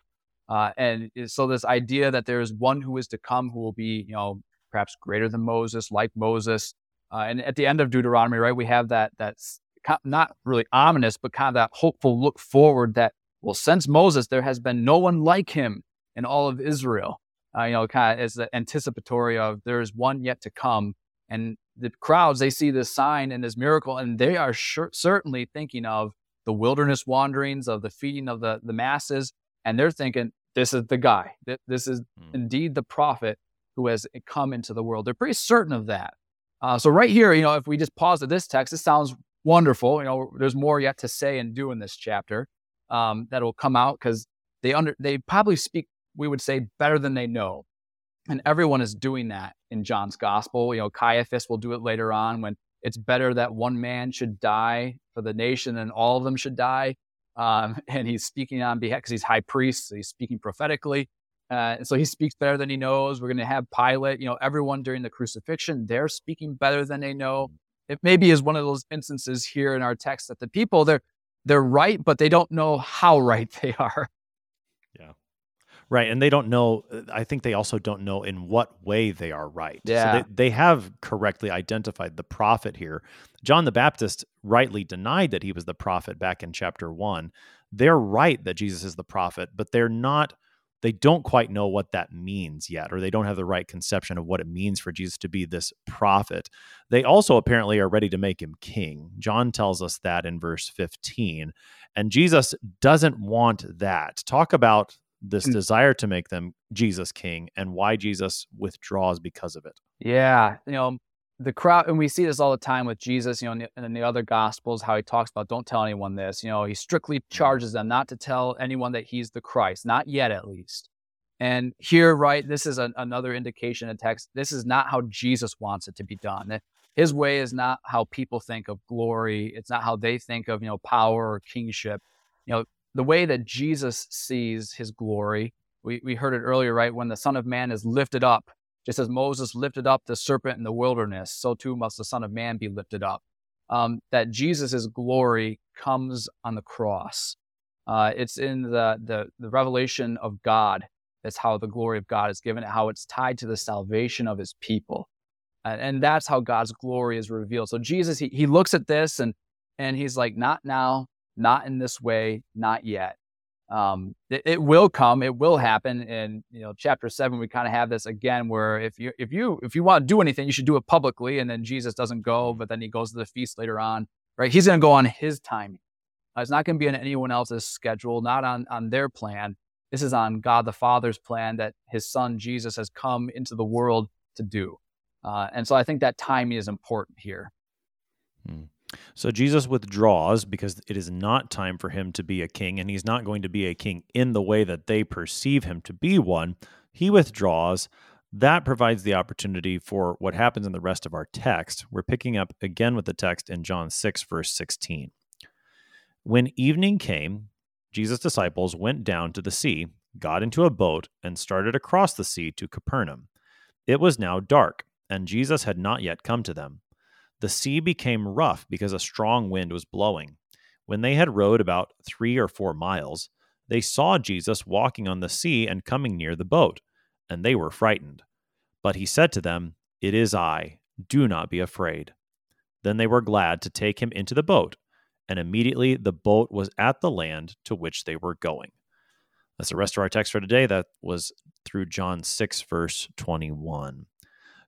Uh, and so this idea that there is one who is to come who will be, you know, perhaps greater than Moses, like Moses. Uh, and at the end of Deuteronomy, right, we have that that's not really ominous, but kind of that hopeful look forward that, well, since Moses, there has been no one like him in all of Israel. Uh, you know, kind of as the anticipatory of there is one yet to come. And the crowds, they see this sign and this miracle, and they are sure, certainly thinking of the wilderness wanderings, of the feeding of the, the masses. And they're thinking, this is the guy. This is mm. indeed the prophet who has come into the world. They're pretty certain of that. Uh, so right here, you know, if we just pause at this text, it sounds wonderful. You know, there's more yet to say and do in this chapter um, that will come out because they under they probably speak, we would say, better than they know, and everyone is doing that in John's gospel. You know, Caiaphas will do it later on when it's better that one man should die for the nation and all of them should die. Um, and he's speaking on behalf because he's high priest, so he's speaking prophetically. Uh, and so he speaks better than he knows. We're going to have Pilate, you know, everyone during the crucifixion, they're speaking better than they know. It maybe is one of those instances here in our text that the people they're they're right, but they don't know how right they are. Right. And they don't know, uh, I think they also don't know in what way they are right. Yeah. So they, they have correctly identified the prophet here. John the Baptist rightly denied that he was the prophet back in chapter one. They're right that Jesus is the prophet, but they're not, they don't quite know what that means yet, or they don't have the right conception of what it means for Jesus to be this prophet. They also apparently are ready to make him king. John tells us that in verse 15. And Jesus doesn't want that. Talk about this mm. desire to make them Jesus king and why Jesus withdraws because of it. Yeah, you know, the crowd and we see this all the time with Jesus, you know, in the, in the, other gospels how he talks about don't tell anyone this, you know, he strictly charges them not to tell anyone that he's the Christ, not yet at least. And here, right, this is an, another indication in text. This is not how Jesus wants it to be done. His way is not how people think of glory. It's not how they think of, you know, power or kingship. You know, the way that Jesus sees his glory. We, we heard it earlier, right? When the Son of Man is lifted up, just as Moses lifted up the serpent in the wilderness, so too must the Son of Man be lifted up. Um, that Jesus' glory comes on the cross. Uh, it's in the, the, the revelation of God. That's how the glory of God is given, how it's tied to the salvation of his people. And, and that's how God's glory is revealed. So Jesus, he, he looks at this and, and he's like, not now, not in this way, not yet. Um, it, it, will come, it will happen. And you know, chapter seven, we kind of have this again, where if you if you if you want to do anything, you should do it publicly. And then Jesus doesn't go, but then he goes to the feast later on. Right? He's going to go on his timing. Uh, it's not going to be on anyone else's schedule, not on on their plan. This is on God the Father's plan that His Son Jesus has come into the world to do. Uh, and so I think that timing is important here. Hmm. So Jesus withdraws because it is not time for him to be a king, and he's not going to be a king in the way that they perceive him to be one. He withdraws. That provides the opportunity for what happens in the rest of our text. We're picking up again with the text in John 6, verse 16. When evening came, Jesus' disciples went down to the sea, got into a boat, and started across the sea to Capernaum. It was now dark, and Jesus had not yet come to them. The sea became rough because a strong wind was blowing. When they had rowed about three or four miles, they saw Jesus walking on the sea and coming near the boat, and they were frightened. But he said to them, It is I, do not be afraid. Then they were glad to take him into the boat, and immediately the boat was at the land to which they were going. That's the rest of our text for today. That was through John 6, verse 21.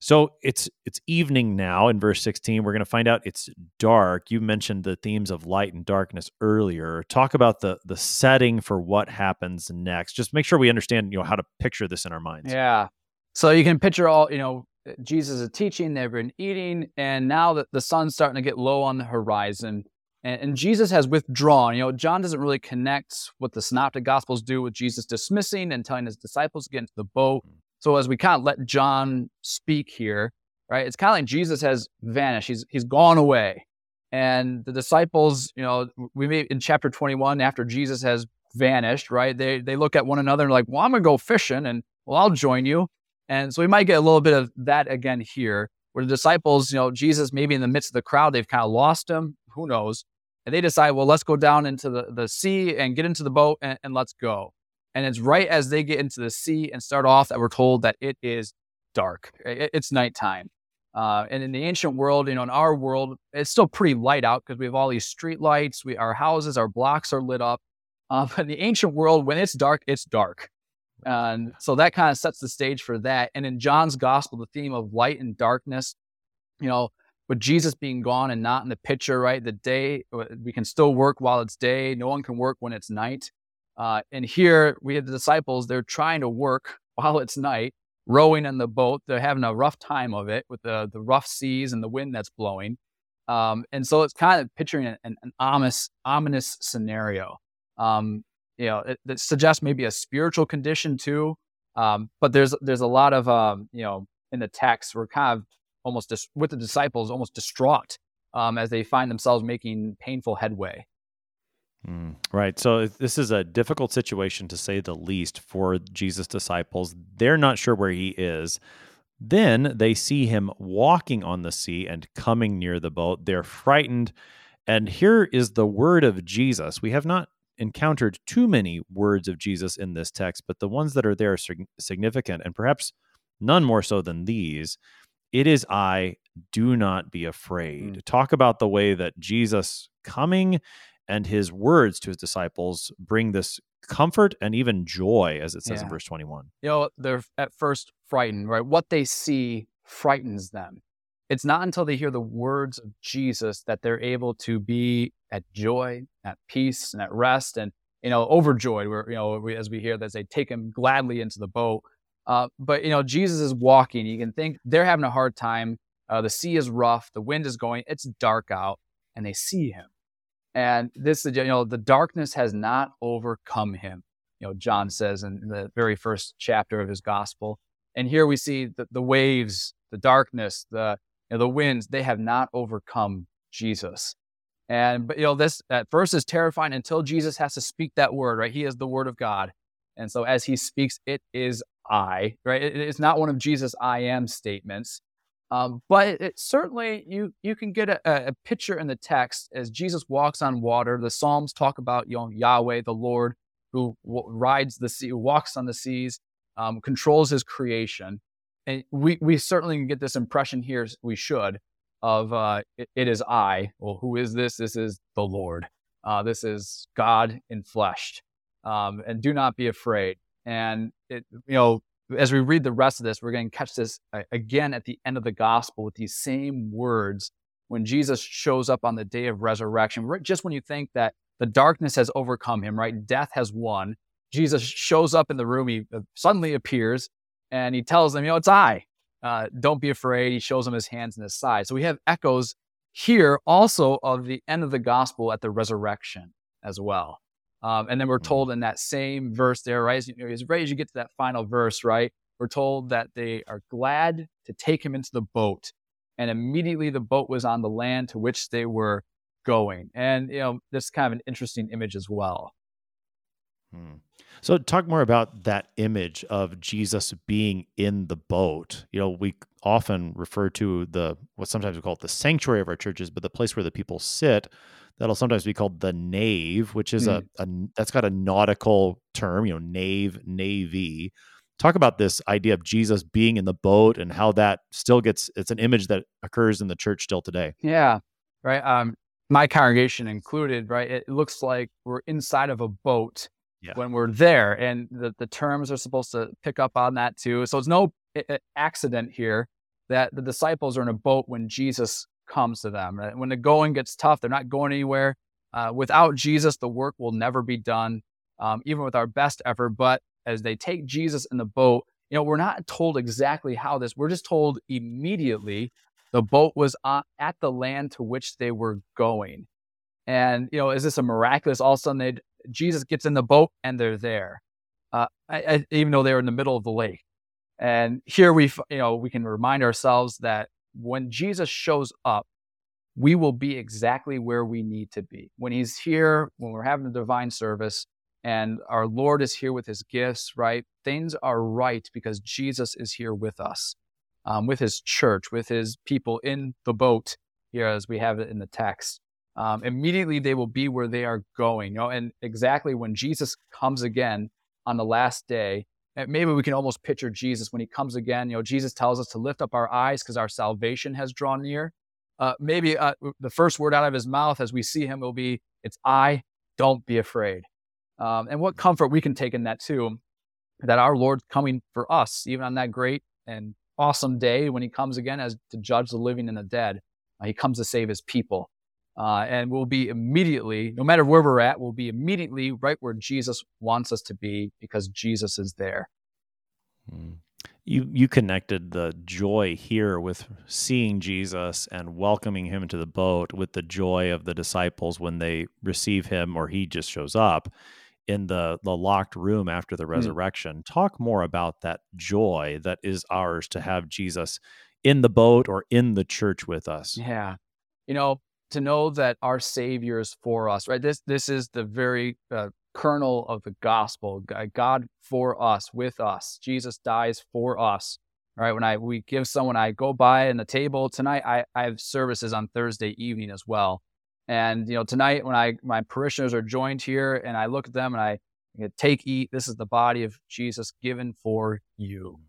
So it's it's evening now in verse 16. We're going to find out it's dark. You mentioned the themes of light and darkness earlier. Talk about the the setting for what happens next. Just make sure we understand, you know, how to picture this in our minds. Yeah. So you can picture all, you know, Jesus is teaching, they've been eating, and now that the sun's starting to get low on the horizon, and, and, Jesus has withdrawn. You know, John doesn't really connect what the synoptic gospels do with Jesus dismissing and telling his disciples to get into the boat. Hmm. So as we kind of let John speak here, right, it's kind of like Jesus has vanished. He's he's gone away. And the disciples, you know, we may in chapter 21, after Jesus has vanished, right? They they look at one another and like, well, I'm gonna go fishing and well, I'll join you. And so we might get a little bit of that again here, where the disciples, you know, Jesus maybe in the midst of the crowd, they've kind of lost him. Who knows? And they decide, well, let's go down into the, the sea and get into the boat and, and let's go. And it's right as they get into the sea and start off that we're told that it is dark. It's nighttime. Uh, and in the ancient world, you know, in our world, it's still pretty light out because we have all these street lights. We, our houses, our blocks are lit up. Uh, but in the ancient world, when it's dark, it's dark. And so that kind of sets the stage for that. And in John's gospel, the theme of light and darkness, you know, with Jesus being gone and not in the picture, right? The day, we can still work while it's day. No one can work when it's night. Uh, and here we have the disciples, they're trying to work while it's night, rowing in the boat. They're having a rough time of it with the, the rough seas and the wind that's blowing. Um, and so it's kind of picturing an, an ominous, ominous scenario. Um, you know, it, it, suggests maybe a spiritual condition too. Um, but there's there's a lot of um, you know in the text we're kind of almost dis- with the disciples almost distraught um, as they find themselves making painful headway. Mm, right. So this is a difficult situation to say the least for Jesus' disciples. They're not sure where he is. Then they see him walking on the sea and coming near the boat. They're frightened. And here is the word of Jesus. We have not encountered too many words of Jesus in this text, but the ones that are there are significant and perhaps none more so than these. It is I, do not be afraid. Mm. Talk about the way that Jesus coming and his words to his disciples bring this comfort and even joy, as it says yeah. in verse 21. You know, they're at first frightened, right? What they see frightens them. It's not until they hear the words of Jesus that they're able to be at joy, at peace, and at rest, and you know, overjoyed. Where you know, we, as we hear that they take him gladly into the boat. Uh, but you know, Jesus is walking. You can think they're having a hard time. Uh, the sea is rough. The wind is going. It's dark out, and they see him. And this, you know, the darkness has not overcome him. You know, John says in the very first chapter of his gospel. And here we see the, the waves, the darkness, the you know, the winds. They have not overcome Jesus. And but you know, this at first is terrifying until Jesus has to speak that word. Right? He is the Word of God. And so as he speaks, it is I. Right? It is not one of Jesus' I am statements. Um, but it, certainly you you can get a, a, picture in the text as Jesus walks on water. The Psalms talk about you know Yahweh, the Lord, who rides the sea, walks on the seas, um, controls His creation, and we we certainly can get this impression here. We should of uh, it, it is I. Well, who is this? This is the Lord. Uh, this is God in flesh, um, and do not be afraid. And it you know as we read the rest of this, we're going to catch this uh, again at the end of the gospel with these same words when Jesus shows up on the day of resurrection. Just when you think that the darkness has overcome him, right? Death has won. Jesus shows up in the room. He uh, suddenly appears and he tells them, you know, it's I. Uh, don't be afraid. He shows them his hands and his side. So we have echoes here also of the end of the gospel at the resurrection as well. Um, and then we're mm-hmm. told in that same verse there, right? As, you as right as you get to that final verse, right? We're told that they are glad to take him into the boat. And immediately the boat was on the land to which they were going. And, you know, this is kind of an interesting image as well. Hmm. So, talk more about that image of Jesus being in the boat. You know, we often refer to the what sometimes we call it the sanctuary of our churches, but the place where the people sit that'll sometimes be called the nave, which is mm. a, a that's got a nautical term, you know, nave, navy. Talk about this idea of Jesus being in the boat and how that still gets it's an image that occurs in the church still today. Yeah. Right. Um my congregation included, right? It looks like we're inside of a boat yeah. when we're there. And the, the terms are supposed to pick up on that too. So it's no accident here that the disciples are in a boat when Jesus comes to them. When the going gets tough, they're not going anywhere. Uh, without Jesus, the work will never be done, um, even with our best effort. But as they take Jesus in the boat, you know, we're not told exactly how this, we're just told immediately the boat was at the land to which they were going. And, you know, is this a miraculous? All of a sudden, they Jesus gets in the boat and they're there, uh, I, I, even though they were in the middle of the lake. And here we, you know, we can remind ourselves that when Jesus shows up, we will be exactly where we need to be. When he's here, when we're having a divine service, and our Lord is here with his gifts, right? Things are right because Jesus is here with us, um, with his church, with his people in the boat here, as we have it in the text. Um, immediately they will be where they are going. You know, and exactly when Jesus comes again on the last day, maybe we can almost picture Jesus when he comes again. You know, Jesus tells us to lift up our eyes because our salvation has drawn near. Uh, maybe uh, the first word out of his mouth as we see him will be, "It's I. Don't be afraid." Um, and what comfort we can take in that too, that our Lord's coming for us, even on that great and awesome day when He comes again as to judge the living and the dead. Uh, he comes to save His people. Uh, and we'll be immediately, no matter where we're at, we'll be immediately right where Jesus wants us to be because Jesus is there. Hmm. You you connected the joy here with seeing Jesus and welcoming him into the boat with the joy of the disciples when they receive him or he just shows up in the the locked room after the hmm. resurrection. Mm. Talk more about that joy that is ours to have Jesus in the boat or in the church with us. Yeah. You know, to know that our savior is for us, right? This this is the very uh, kernel of the gospel. God for us, with us. Jesus dies for us. All right. When I we give someone, I go by in the table tonight. I, I have services on Thursday evening as well. And you know, tonight when I my parishioners are joined here, and I look at them and I take, eat. This is the body of Jesus given for you.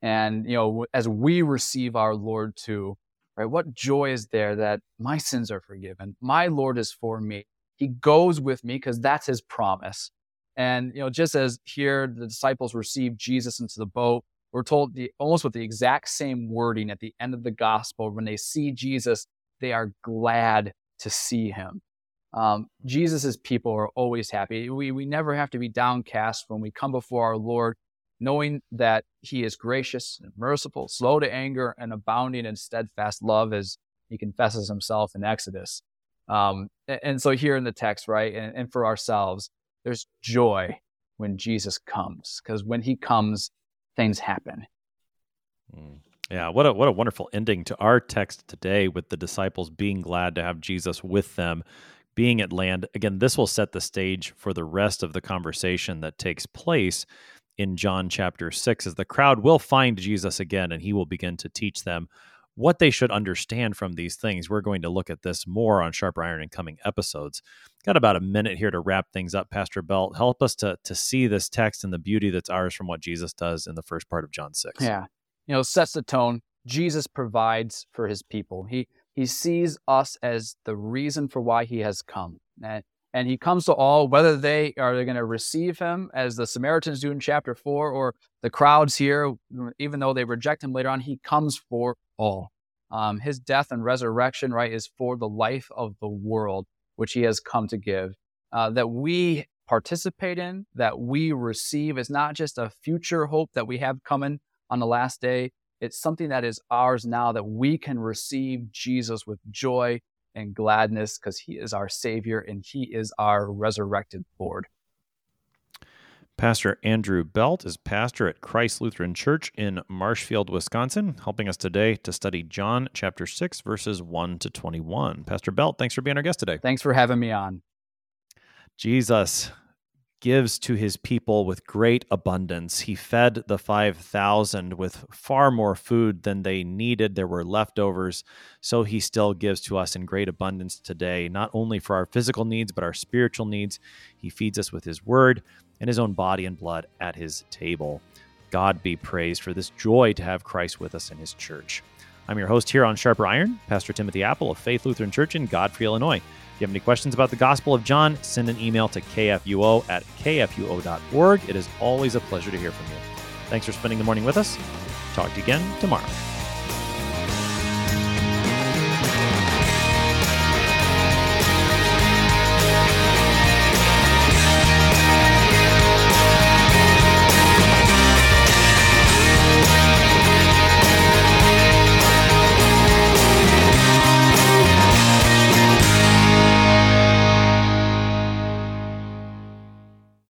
And you know, as we receive our Lord too, right? What joy is there that my sins are forgiven? My Lord is for me. He goes with me because that's His promise. And you know, just as here the disciples received Jesus into the boat, we're told the almost with the exact same wording at the end of the gospel when they see Jesus, they are glad to see him. Um, Jesus' people are always happy. We, we never have to be downcast when we come before our Lord, knowing that he is gracious and merciful, slow to anger, and abounding in steadfast love, as he confesses himself in Exodus. Um, and, and, so here in the text, right, and, and for ourselves, there's joy when Jesus comes, because when he comes, things happen. Mm. Yeah, what a what a wonderful ending to our text today with the disciples being glad to have Jesus with them being at land. Again, this will set the stage for the rest of the conversation that takes place in John chapter 6 as the crowd will find Jesus again and he will begin to teach them what they should understand from these things. We're going to look at this more on Sharper Iron in coming episodes. Got about a minute here to wrap things up, Pastor Belt. Help us to to see this text and the beauty that's ours from what Jesus does in the first part of John 6. Yeah you know, sets the tone. Jesus provides for his people. He he sees us as the reason for why he has come. And, and he comes to all, whether they are they going to receive him as the Samaritans do in chapter four, or the crowds here, even though they reject him later on, he comes for all. Um, his death and resurrection, right, is for the life of the world, which he has come to give. Uh, that we participate in, that we receive, is not just a future hope that we have coming on the last day. It's something that is ours now that we can receive Jesus with joy and gladness because he is our Savior and he is our resurrected Lord. Pastor Andrew Belt is pastor at Christ Lutheran Church in Marshfield, Wisconsin, helping us today to study John chapter 6, verses 1 to 21. Pastor Belt, thanks for being our guest today. Thanks for having me on. Jesus, gives to his people with great abundance. He fed the 5,000 with far more food than they needed. There were leftovers. So he still gives to us in great abundance today, not only for our physical needs, but our spiritual needs. He feeds us with his word and his own body and blood at his table. God be praised for this joy to have Christ with us in his church. I'm your host here on Sharper Iron, Pastor Timothy Appel of Faith Lutheran Church in Godfrey, Illinois you have any questions about the Gospel of John, send an email to kfuo at kfuo.org. It is always a pleasure to hear from you. Thanks for spending the morning with us. Talk to you again tomorrow.